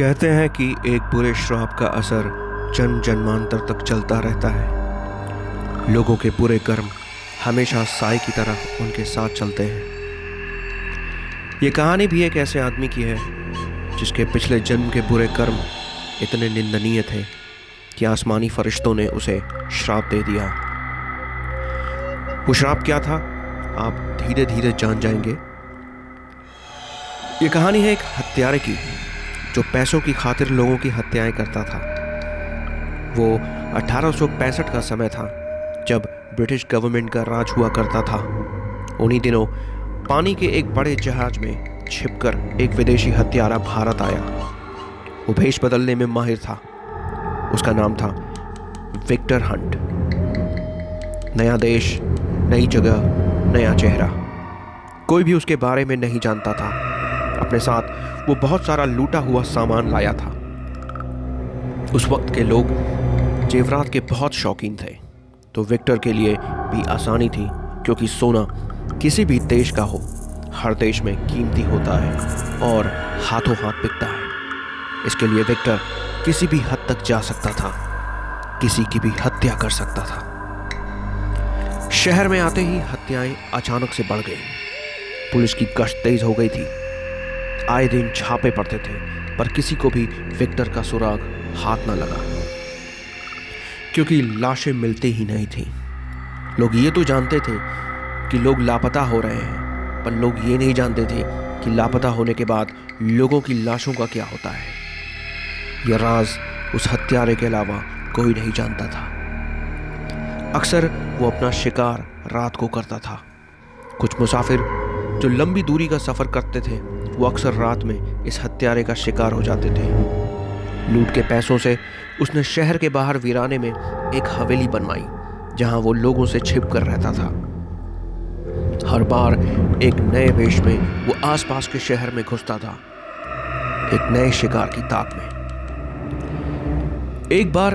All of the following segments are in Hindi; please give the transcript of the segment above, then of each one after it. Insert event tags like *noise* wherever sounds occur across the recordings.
कहते हैं कि एक बुरे श्राप का असर जन जन्मांतर तक चलता रहता है। लोगों के बुरे कर्म हमेशा साय की तरह उनके साथ चलते हैं। ये कहानी भी एक ऐसे आदमी की है, जिसके पिछले जन्म के बुरे कर्म इतने निंदनीय थे कि आसमानी फरिश्तों ने उसे श्राप दे दिया। वो श्राप क्या था, आप धीरे धीरे जान जाएँगे। ये कहानी है एक हत्यारे की। जो पैसों की खातिर लोगों की हत्याएँ करता था। वो 1865 का समय था, जब ब्रिटिश गवर्नमेंट का राज हुआ करता था। उन्हीं दिनों पानी के एक बड़े जहाज़ में छिपकर एक विदेशी हत्यारा भारत आया। वो भेष बदलने में माहिर था। उसका नाम था विक्टर हंट। नया देश, नई जगह, नया चेहरा। कोई भी उसके बारे में नहीं जानता था। अपने साथ वो बहुत सारा लूटा हुआ सामान लाया था। उस वक्त के लोग जेवरात के बहुत शौकीन थे तो विक्टर के लिए भी आसानी थी, क्योंकि सोना किसी भी देश का हो, हर देश में कीमती होता है और हाथों हाथ बिकता है। इसके लिए विक्टर किसी भी हद तक जा सकता था, किसी की भी हत्या कर सकता था। शहर में आते ही हत्याएँ अचानक से बढ़ गई। पुलिस की गश्त तेज हो गई थी। आए दिन छापे पड़ते थे, पर किसी को भी विक्टर का सुराग हाथ ना लगा। क्योंकि लाशें मिलती ही नहीं थी। लोग ये तो जानते थे कि लोग लापता हो रहे हैं, पर लोग ये नहीं जानते थे कि लापता होने के बाद लोगों की लाशों का क्या होता है। यह राज उस हत्यारे के अलावा कोई नहीं जानता था। अक्सर वो अपना शिकार रात को करता था। कुछ मुसाफिर जो लंबी दूरी का सफ़र करते थे वो अक्सर रात में इस हत्यारे का शिकार हो जाते थे। लूट के पैसों से उसने शहर के बाहर वीराने में एक हवेली बनवाई, जहाँ वो लोगों से छिप कर रहता था। हर बार एक नए वेश में वो आसपास के शहर में घुसता था, एक नए शिकार की ताक में। एक बार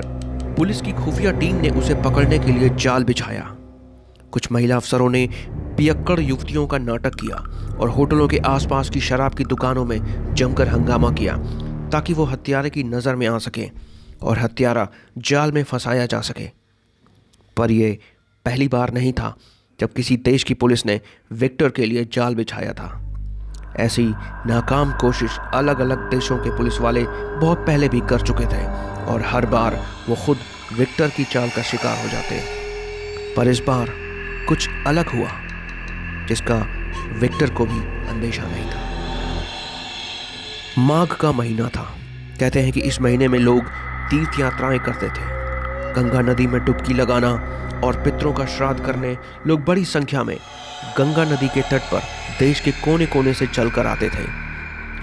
पुलिस की खुफिया टीम ने उसे पकड़ने के लिए जाल बिछाया। कुछ महिला अफसरों ने पियक्कड़ युवतियों का नाटक किया और होटलों के आसपास की शराब की दुकानों में जमकर हंगामा किया ताकि वो हत्यारे की नज़र में आ सके और हत्यारा जाल में फंसाया जा सके। पर यह पहली बार नहीं था जब किसी देश की पुलिस ने विक्टर के लिए जाल बिछाया था। ऐसी नाकाम कोशिश अलग अलग देशों के पुलिस वाले बहुत पहले भी कर चुके थे और हर बार वो खुद विक्टर की चाल का शिकार हो जाते। पर इस बार कुछ अलग हुआ। जिसका विक्टर को भी अंदेशा नहीं था। माघ का महीना था। कहते हैं कि इस महीने में लोग तीर्थ यात्राएँ करते थे। गंगा नदी में डुबकी लगाना और पितरों का श्राद्ध करने लोग बड़ी संख्या में गंगा नदी के तट पर देश के कोने कोने से चलकर आते थे।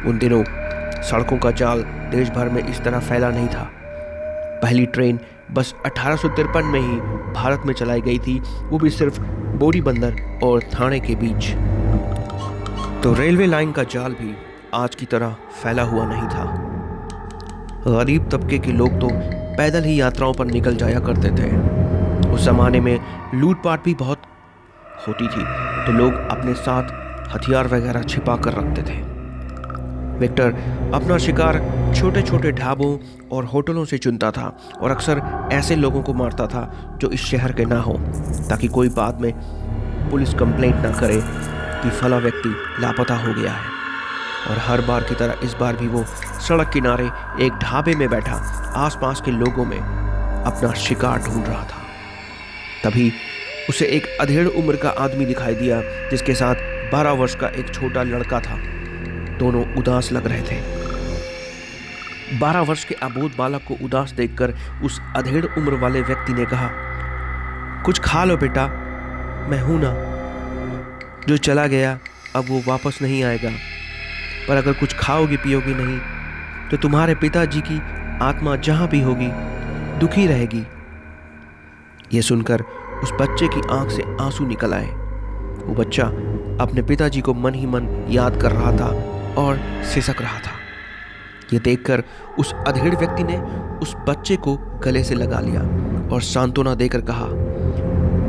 उन दिनों सड़कों का जाल देश भर में इस तरह फैला नहीं था। पहली ट्रेन बस अठारह सौ तिरपन में ही भारत में चलाई गई थी। वो भी सिर्फ़ बोरी बंदर और थाने के बीच। तो रेलवे लाइन का जाल भी आज की तरह फैला हुआ नहीं था। गरीब तबके के लोग तो पैदल ही यात्राओं पर निकल जाया करते थे। उस जमाने में लूटपाट भी बहुत होती थी तो लोग अपने साथ हथियार वगैरह छिपा कर रखते थे। विक्टर अपना शिकार छोटे छोटे ढाबों और होटलों से चुनता था और अक्सर ऐसे लोगों को मारता था जो इस शहर के ना हो, ताकि कोई बाद में पुलिस कंप्लेंट ना करे कि फला व्यक्ति लापता हो गया है। और हर बार की तरह इस बार भी वो सड़क किनारे एक ढाबे में बैठा, आसपास के लोगों में अपना शिकार ढूंढ रहा था। तभी उसे एक अधेड़ उम्र का आदमी दिखाई दिया, जिसके साथ बारह वर्ष का एक छोटा लड़का था। दोनों उदास लग रहे थे। बारह वर्ष के अबोध बालक को उदास देखकर उस अधेड़ उम्र वाले व्यक्ति ने कहा, कुछ खा लो बेटा, मैं हूँ ना। जो चला गया, अब वो वापस नहीं आएगा। पर अगर कुछ खाओगी, पियोगी नहीं तो तुम्हारे पिताजी की आत्मा जहाँ भी होगी, दुखी रहेगी। यह सुनकर उस बच्चे की आँख से आँसू निकल आए। वो बच्चा अपने पिताजी को मन ही मन याद कर रहा था। और सिसक रहा था। ये देखकर उस अधेड़ व्यक्ति ने उस बच्चे को गले से लगा लिया और सांत्वना देकर कहा,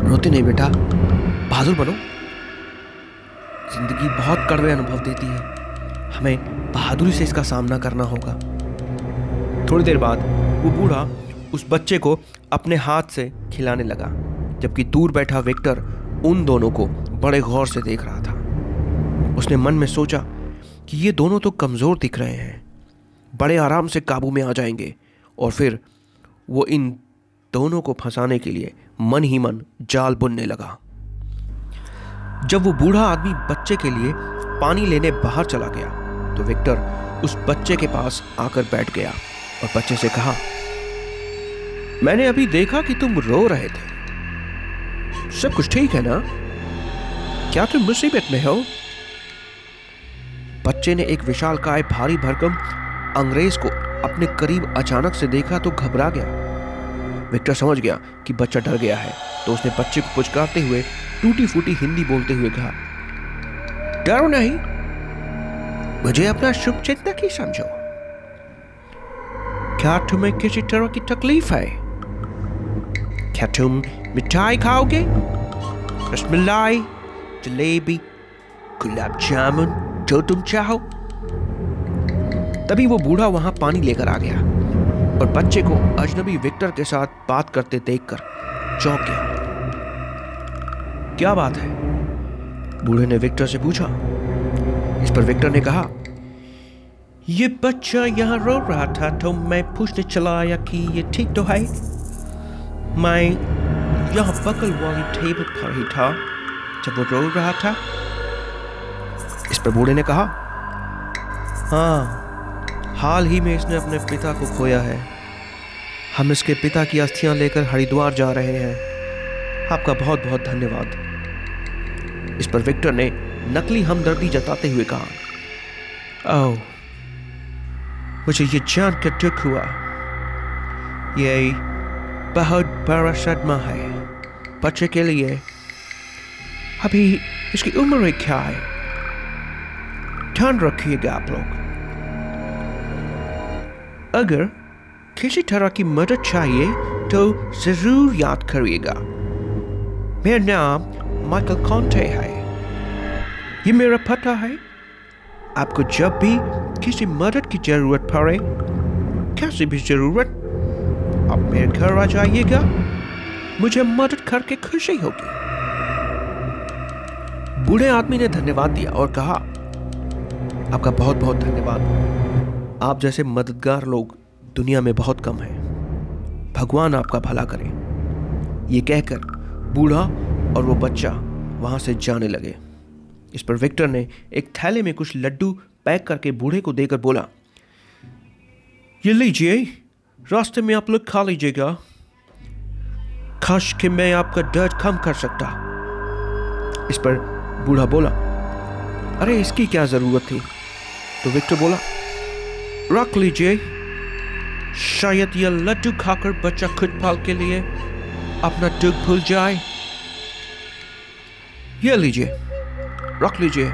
रोते नहीं बेटा, बहादुर बनो। ज़िंदगी बहुत कड़वे अनुभव देती है। हमें बहादुरी से इसका सामना करना होगा। थोड़ी देर बाद वो बूढ़ा उस बच्चे को अपने हाथ से खिलाने लगा, जबकि दूर बैठा विक्टर उन दोनों को बड़े गौर से देख रहा था। उसने मन में सोचा कि ये दोनों तो कमज़ोर दिख रहे हैं। बड़े आराम से काबू में आ जाएँगे। और फिर वो इन दोनों को फंसाने के लिए मन ही मन जाल बुनने लगा। जब वो बूढ़ा आदमी बच्चे के लिए पानी लेने बाहर चला गया तो विक्टर उस बच्चे के पास आकर बैठ गया और बच्चे से कहा, मैंने अभी देखा कि तुम रो रहे थे। सब कुछ ठीक है ना? क्या तुम मुसीबत में हो? बच्चे ने एक विशाल काय भारी भरकम अंग्रेज़ को अपने करीब अचानक से देखा तो घबरा गया। विक्टर समझ गया कि बच्चा डर गया है तो उसने बच्चे को पुचकारते हुए टूटी फूटी हिंदी बोलते हुए कहा, डरो नहीं। मुझे अपना शुभ चिंतक ही समझो। क्या तुम्हें किसी तरह की तकलीफ़ है? क्या तुम मिठाई खाओगे? रसमलाई, जलेबी, गुलाब जामुन जो तुम चाहो। तभी वो बूढ़ा वहाँ पानी लेकर आ गया और बच्चे को अजनबी विक्टर के साथ बात करते देखकर चौंक गया। क्या बात है? बूढ़े ने विक्टर से पूछा। इस पर विक्टर ने कहा, ये बच्चा यहाँ रो रहा था तो मैं पूछने चला आया कि ये ठीक तो है? मैं यहाँ बगल वाली टेबल पर ही था जब वो रो रहा था। इस पर बूढ़े ने कहा हाँ हाल ही में इसने अपने पिता को खोया है। हम इसके पिता की अस्थियाँ लेकर हरिद्वार जा रहे हैं। आपका बहुत बहुत धन्यवाद। इस पर विक्टर ने नकली हमदर्दी जताते हुए कहा ओह मुझे ये जान कर दुख हुआ। ये बहुत बड़ा सदमा है। बच्चे के लिए अभी इसकी उम्र क्या है? ध्यान रखिएगा आप लोग अगर किसी तरह की मदद चाहिए तो ज़रूर याद करिएगा मेरा नाम माइकल कॉन्टे है ये मेरा पता है आपको जब भी किसी मदद की ज़रूरत पड़े कैसी भी ज़रूरत आप मेरे घर आ जाइएगा मुझे मदद करके खुशी होगी बूढ़े आदमी ने धन्यवाद दिया और कहा आपका बहुत बहुत धन्यवाद। आप जैसे मददगार लोग दुनिया में बहुत कम हैं। भगवान आपका भला करे। ये कहकर बूढ़ा और वो बच्चा वहाँ से जाने लगे। इस पर विक्टर ने एक थैले में कुछ लड्डू पैक करके बूढ़े को देकर बोला, ये लीजिए, रास्ते में आप लोग खा लीजिएगा खास कि मैं आपका दर्द कम कर सकता। इस पर बूढ़ा बोला, अरे, इसकी क्या ज़रूरत थी? तो विक्टर बोला, रख लीजिए। शायद यह लड्डू खाकर बच्चा खुद पाल के लिए अपना दुख भूल जाए। यह लीजिए, रख लीजिए।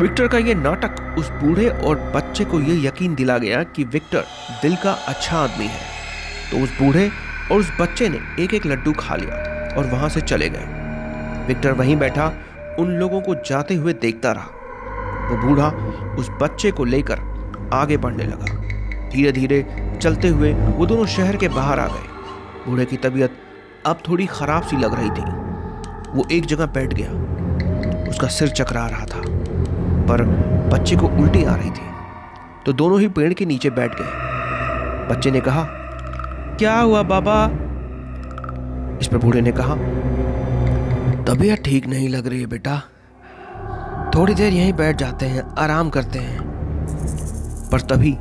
विक्टर का यह नाटक उस बूढ़े और बच्चे को यह यकीन दिला गया कि विक्टर दिल का अच्छा आदमी है। तो उस बूढ़े और उस बच्चे ने एक एक लड्डू खा लिया और वहाँ से चले गए। विक्टर वहीं बैठा, उन लोगों को जाते हुए देखता रहा। वो बूढ़ा उस बच्चे को लेकर आगे बढ़ने लगा। धीरे धीरे चलते हुए वो दोनों शहर के बाहर आ गए। बूढ़े की तबीयत अब थोड़ी खराब सी लग रही थी। वो एक जगह बैठ गया। उसका सिर चकरा रहा था, पर बच्चे को उल्टी आ रही थी। तो दोनों ही पेड़ के नीचे बैठ गए। बच्चे ने कहा, क्या हुआ बाबा? इस पर बूढ़े ने कहा, तबीयत ठीक नहीं लग रही है बेटा। थोड़ी देर यहीं बैठ जाते हैं, आराम करते हैं। पर तभी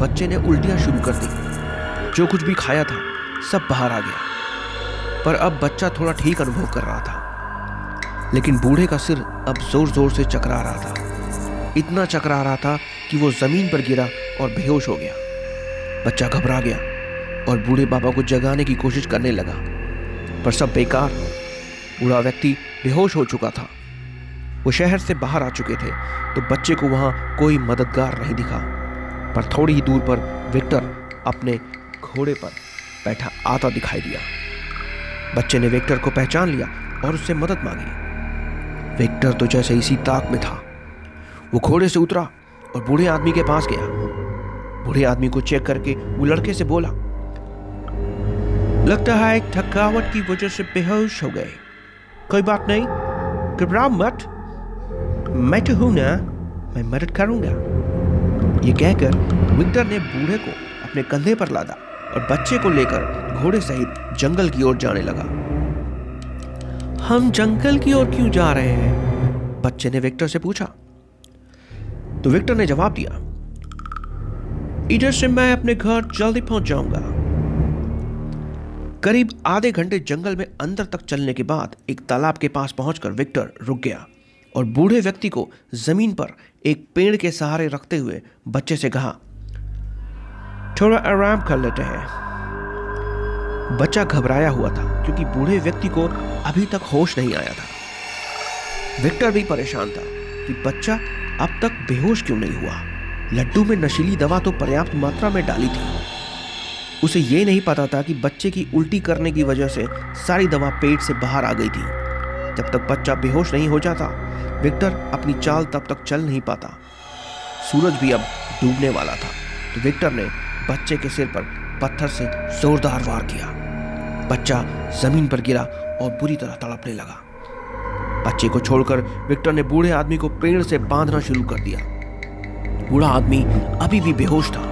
बच्चे ने उल्टियाँ शुरू कर दी। जो कुछ भी खाया था, सब बाहर आ गया। पर अब बच्चा थोड़ा ठीक अनुभव कर रहा था। लेकिन बूढ़े का सिर अब ज़ोर ज़ोर से चकरा रहा था। इतना चकरा रहा था कि वो ज़मीन पर गिरा और बेहोश हो गया। बच्चा घबरा गया और बूढ़े बाबा को जगाने की कोशिश करने लगा। पर सब बेकार। बूढ़ा व्यक्ति बेहोश हो चुका था। वो शहर से बाहर आ चुके थे तो बच्चे को वहाँ कोई मददगार नहीं दिखा। पर थोड़ी ही दूर पर विक्टर अपने घोड़े पर बैठा आता दिखाई दिया। बच्चे ने विक्टर को पहचान लिया और उससे मदद मांगी। विक्टर तो जैसे इसी ताक में था। वो घोड़े से उतरा और बूढ़े आदमी के पास गया। बूढ़े आदमी को चेक करके वो लड़के से बोला, लगता है थकावट की वजह से बेहोश हो गए। कोई बात नहीं, घबराओ मत। मैं तो हूँ ना, मैं मदद करूँगा। ये कहकर विक्टर ने बूढ़े को अपने कंधे पर लादा और बच्चे को लेकर घोड़े सहित जंगल की ओर जाने लगा। हम जंगल की ओर क्यों जा रहे हैं? बच्चे ने विक्टर से पूछा। तो विक्टर ने जवाब दिया, इधर से मैं अपने घर जल्दी पहुँच जाऊँगा। करीब आधे घंटे जंगल में अंदर तक चलने के बाद एक तालाब के पास पहुंचकर विक्टर रुक गया। और बूढ़े व्यक्ति को ज़मीन पर एक पेड़ के सहारे रखते हुए बच्चे से कहा, थोड़ा आराम कर लेते हैं। बच्चा घबराया हुआ था, क्योंकि बूढ़े व्यक्ति को अभी तक होश नहीं आया था। विक्टर भी परेशान था कि बच्चा अब तक बेहोश क्यों नहीं हुआ। लड्डू में नशीली दवा तो पर्याप्त मात्रा में डाली थी। उसे यह नहीं पता था कि बच्चे की उल्टी करने की वजह से सारी दवा पेट से बाहर आ गई थी। जब तक बच्चा बेहोश नहीं हो जाता, विक्टर अपनी चाल तब तक चल नहीं पाता। सूरज भी अब डूबने वाला था तो विक्टर ने बच्चे के सिर पर पत्थर से जोरदार वार किया। बच्चा ज़मीन पर गिरा और बुरी तरह तड़पने लगा। बच्चे को छोड़कर विक्टर ने बूढ़े आदमी को पेड़ से बांधना शुरू कर दिया। बूढ़ा आदमी अभी भी बेहोश था,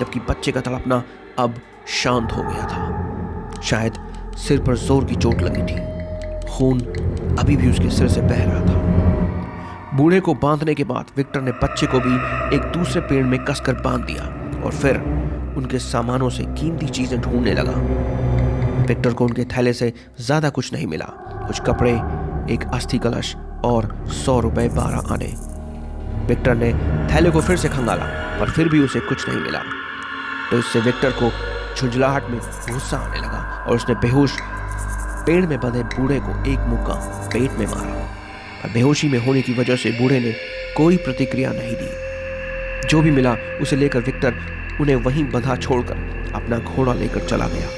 जबकि बच्चे का तड़पना अब शांत हो गया था। शायद सिर पर ज़ोर की चोट लगी थी। खून अभी भी उसके सिर से बह रहा था। बूढ़े को बांधने के बाद विक्टर ने बच्चे को भी एक दूसरे पेड़ में कसकर बाँध दिया और फिर उनके सामानों से कीमती चीज़ें ढूँढने लगा। विक्टर को उनके थैले से ज़्यादा कुछ नहीं मिला। कुछ कपड़े, एक अस्थि कलश और सौ रुपए बारह आने। विक्टर ने थैले को फिर से खंगाला, पर फिर भी उसे कुछ नहीं मिला। तो इससे विक्टर को झुंझलाहट में गुस्सा आने लगा और उसने बेहोश पेड़ में बंधे बूढ़े को एक मुक्का पेट में मारा। और बेहोशी में होने की वजह से बूढ़े ने कोई प्रतिक्रिया नहीं दी। जो भी मिला, उसे लेकर विक्टर उन्हें वहीं बंधा छोड़कर अपना घोड़ा लेकर चला गया।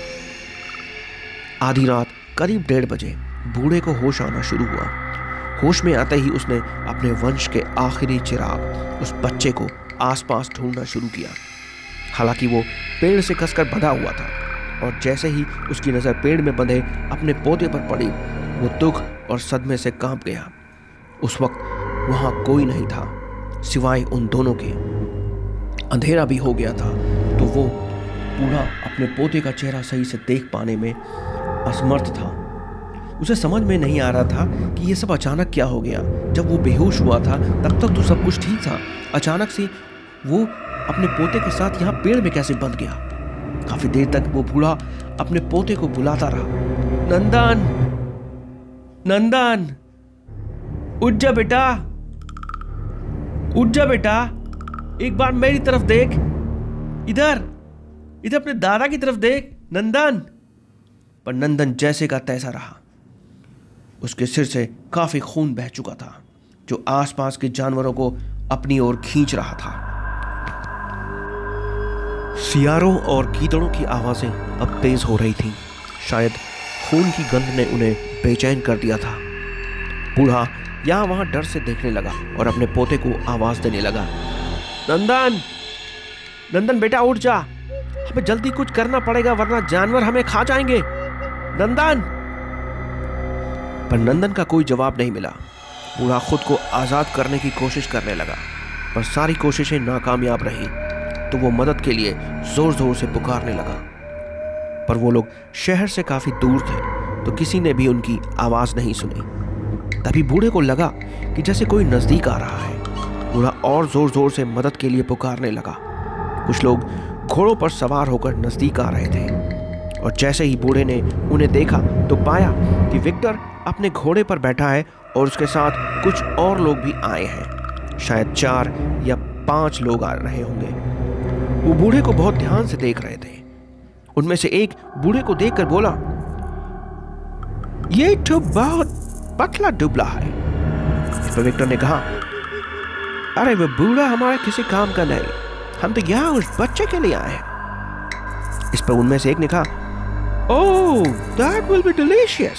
आधी रात करीब डेढ़ बजे बूढ़े को होश आना शुरू हुआ। होश में आते ही उसने अपने वंश के आखिरी चिराग, उस बच्चे को आसपास ढूंढना शुरू किया। हालाँकि वो पेड़ से कसकर बंधा हुआ था। और जैसे ही उसकी नज़र पेड़ में बंधे, अपने पौधे पर पड़ी, वो दुख और सदमे से काँप गया। उस वक्त वहाँ कोई नहीं था, सिवाय उन दोनों के। अंधेरा भी हो गया था तो वो पूरा अपने पोते का चेहरा सही से देख पाने में असमर्थ था। उसे समझ में नहीं आ रहा था कि ये सब अचानक क्या हो गया। जब वो बेहोश हुआ था, तब तक तो सब कुछ ठीक था। अचानक से वो अपने पोते के साथ यहाँ पेड़ में कैसे बंध गया? काफ़ी देर तक वो बूढ़ा अपने पोते को बुलाता रहा। नंदन नंदन, उठ जा बेटा, उठ जा बेटा, एक बार मेरी तरफ़ देख, इधर इधर अपने दादा की तरफ़ देख, नंदन। पर नंदन जैसे का तैसा रहा। उसके सिर से काफ़ी खून बह चुका था, जो आसपास के जानवरों को अपनी ओर खींच रहा था। सियारों और कीदड़ों की आवाज़ें अब तेज़ हो रही थीं। शायद खून की गंध ने उन्हें बेचैन कर दिया था। बूढ़ा यहाँ वहाँ डर से देखने लगा और अपने पोते को आवाज़ देने लगा। नंदन! नंदन बेटा उठ जा। हमें जल्दी कुछ करना पड़ेगा, वरना जानवर हमें खा जाएँगे। नंदन! पर नंदन का कोई जवाब नहीं मिला। बूढ़ा खुद को आज़ाद करने की कोशिश करने लगा, पर सारी कोशिशें नाकामयाब रही। तो वो मदद के लिए ज़ोर ज़ोर से पुकारने लगा। पर वो लोग शहर से काफ़ी दूर थे तो किसी ने भी उनकी आवाज़ नहीं सुनी। तभी बूढ़े को लगा कि जैसे कोई नज़दीक आ रहा है। बूढ़ा और ज़ोर ज़ोर से मदद के लिए पुकारने लगा। कुछ लोग घोड़ों पर सवार होकर नज़दीक आ रहे थे, और जैसे ही बूढ़े ने उन्हें देखा तो पाया कि विक्टर अपने घोड़े पर बैठा है और उसके साथ कुछ और लोग भी आए हैं। शायद चार या पाँच लोग आ रहे होंगे। वो बूढ़े को बहुत ध्यान से देख रहे थे। उनमें से एक बूढ़े को देखकर बोला, ये तो बहुत पतला दुबला है। इस पर विक्टर ने कहा, अरे, वो बूढ़ा हमारे किसी काम का नहीं। हम तो यहाँ उस बच्चे के लिए आए हैं। इस पर उनमें से एक ने कहा oh that will be delicious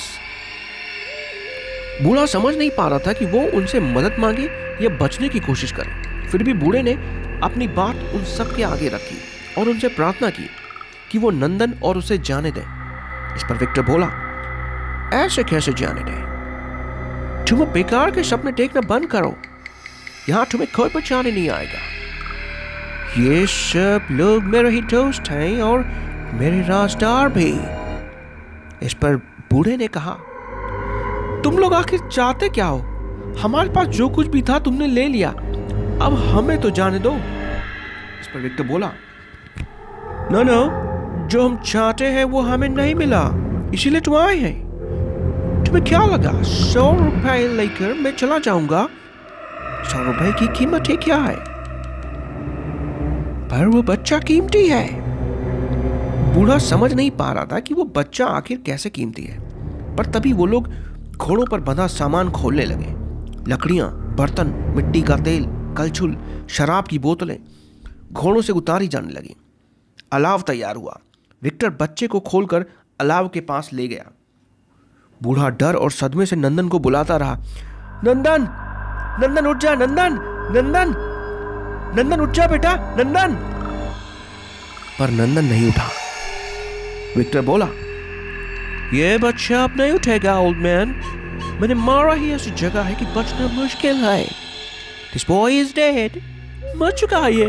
बूढ़ा समझ नहीं पा रहा था कि वो उनसे मदद मांगे या बचने की कोशिश करे। फिर भी बूढ़े ने अपनी बात उन सब के आगे रखी और उनसे प्रार्थना की कि वो नंदन और उसे जाने दें। इस पर विक्टर बोला, ऐसे कैसे जाने दें? तुम बेकार के सपने देखना बंद करो। यहाँ तुम्हें कोई बचाने नहीं आएगा। ये सब लोग मेरे ही दोस्त हैं और मेरे राजदार भी। इस पर बूढ़े ने कहा, तुम लोग आखिर चाहते क्या हो? हमारे पास जो कुछ भी था तुमने ले लिया। अब हमें तो जाने दो। इस पर विक्टर बोला नो नो जो हम चाहते हैं वो हमें नहीं मिला इसीलिए तुम आए हैं। तुम्हें क्या लगा? सौ रुपए लेकर मैं चला जाऊँगा? सौ रुपए की कीमत ही क्या है? पर वो बच्चा कीमती है। बूढ़ा समझ नहीं पा रहा था कि वो बच्चा आखिर कैसे कीमती है। पर तभी वो लोग घोड़ों पर बंधा सामान खोलने लगे। लकड़ियाँ बर्तन मिट्टी का तेल कलछुल शराब की बोतलें घोड़ों से उतारी जाने लगी। अलाव तैयार हुआ। विक्टर बच्चे को खोलकर अलाव के पास ले गया। बूढ़ा डर और सदमे से नंदन को बुलाता रहा। नंदन! नंदन, उठ जा! नंदन! नंदन! नंदन, उठ जा बेटा! नंदन! पर नंदन नहीं उठा। विक्टर बोला, ये बच्चा अब नहीं उठेगा, ओल्ड मैन। मैंने मारा ही ऐसी जगह है कि बचना मुश्किल है। दिस बॉय इज़ डेड मर चुका है ये।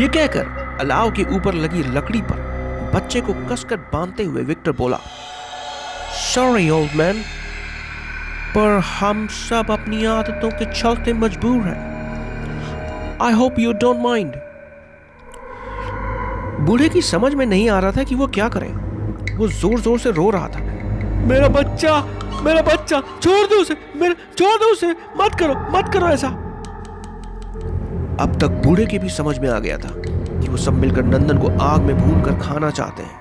ये कहकर अलाव के ऊपर लगी लकड़ी पर बच्चे को कसकर बांधते हुए विक्टर बोला सॉरी ओल्ड मैन पर हम सब अपनी आदतों के चलते मजबूर हैं। I hope you don't mind बूढ़े की समझ में नहीं आ रहा था कि वो क्या करें। वो ज़ोर ज़ोर से रो रहा था। मेरा बच्चा मेरा बच्चा छोड़ दो उसे मेरा छोड़ दो उसे मत करो मत करो ऐसा अब तक बूढ़े की भी समझ में आ गया था कि वो सब मिलकर नंदन को आग में भून कर खाना चाहते हैं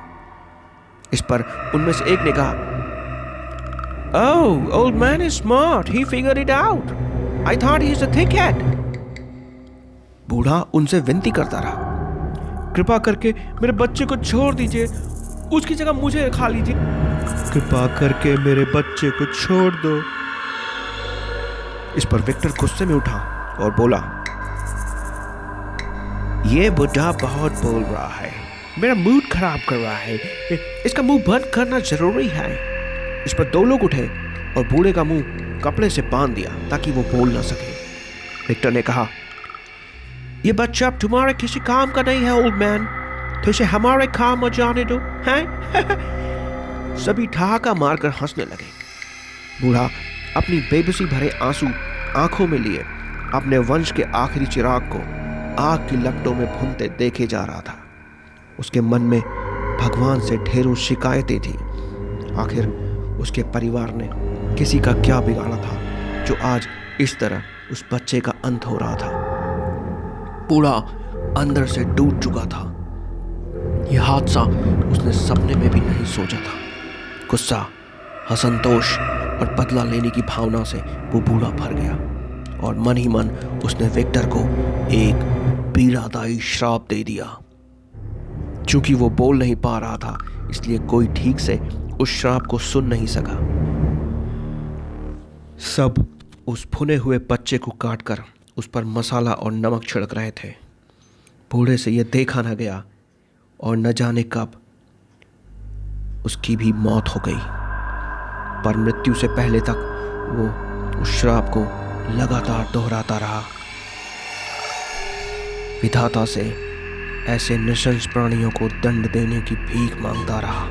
इस पर उनमें से एक ने कहा Oh, old man is smart. He figured it out. I thought he's a thickhead. बूढ़ा उनसे विनती करता रहा कृपा करके मेरे बच्चे को छोड़ दीजिए उसकी जगह मुझे खा लीजिए कृपा करके मेरे बच्चे को छोड़ दो। इस पर विक्टर गुस्से में उठा और बोला, ये बुढ़ा बहुत बोल रहा है। मेरा मूड खराब कर रहा है। इसका मुँह बंद करना ज़रूरी है। इस पर दो लोग उठे और बूढ़े का मुँह कपड़े से बाँध दिया ताकि वो बोल ना सके। विक्टर ने कहा, ये बच्चा अब तुम्हारे किसी काम का नहीं है ओल्ड मैन तो इसे हमारे काम में जाने दो, हैं? *laughs* सभी ठहाका मारकर हंसने लगे। बूढ़ा अपनी बेबसी भरे आँसू आँखों में लिए, अपने वंश के आखिरी चिराग को आग की लपटों में भूनते देखे जा रहा था। उसके मन में भगवान से ढेरों शिकायतें थी। आखिर उसके परिवार ने किसी का क्या बिगाड़ा था, जो आज इस तरह उस बच्चे का अंत हो रहा था? पूरा अंदर से टूट चुका था। यह हादसा उसने सपने में भी नहीं सोचा था। गुस्सा असंतोष और बदला लेने की भावना से वो बूढ़ा भर गया और मन ही मन उसने विक्टर को एक पीड़ादायी श्राप दे दिया। चूँकि वो बोल नहीं पा रहा था, इसलिए कोई ठीक से उस श्राप को सुन नहीं सका। सब उस भुने हुए बच्चे को काटकर उस पर मसाला और नमक छिड़क रहे थे। बूढ़े से यह देखा न गया और न जाने कब उसकी भी मौत हो गई। पर मृत्यु से पहले तक वो उस श्राप को लगातार दोहराता रहा। विधाता से ऐसे निशंस प्राणियों को दंड देने की भीख माँगता रहा।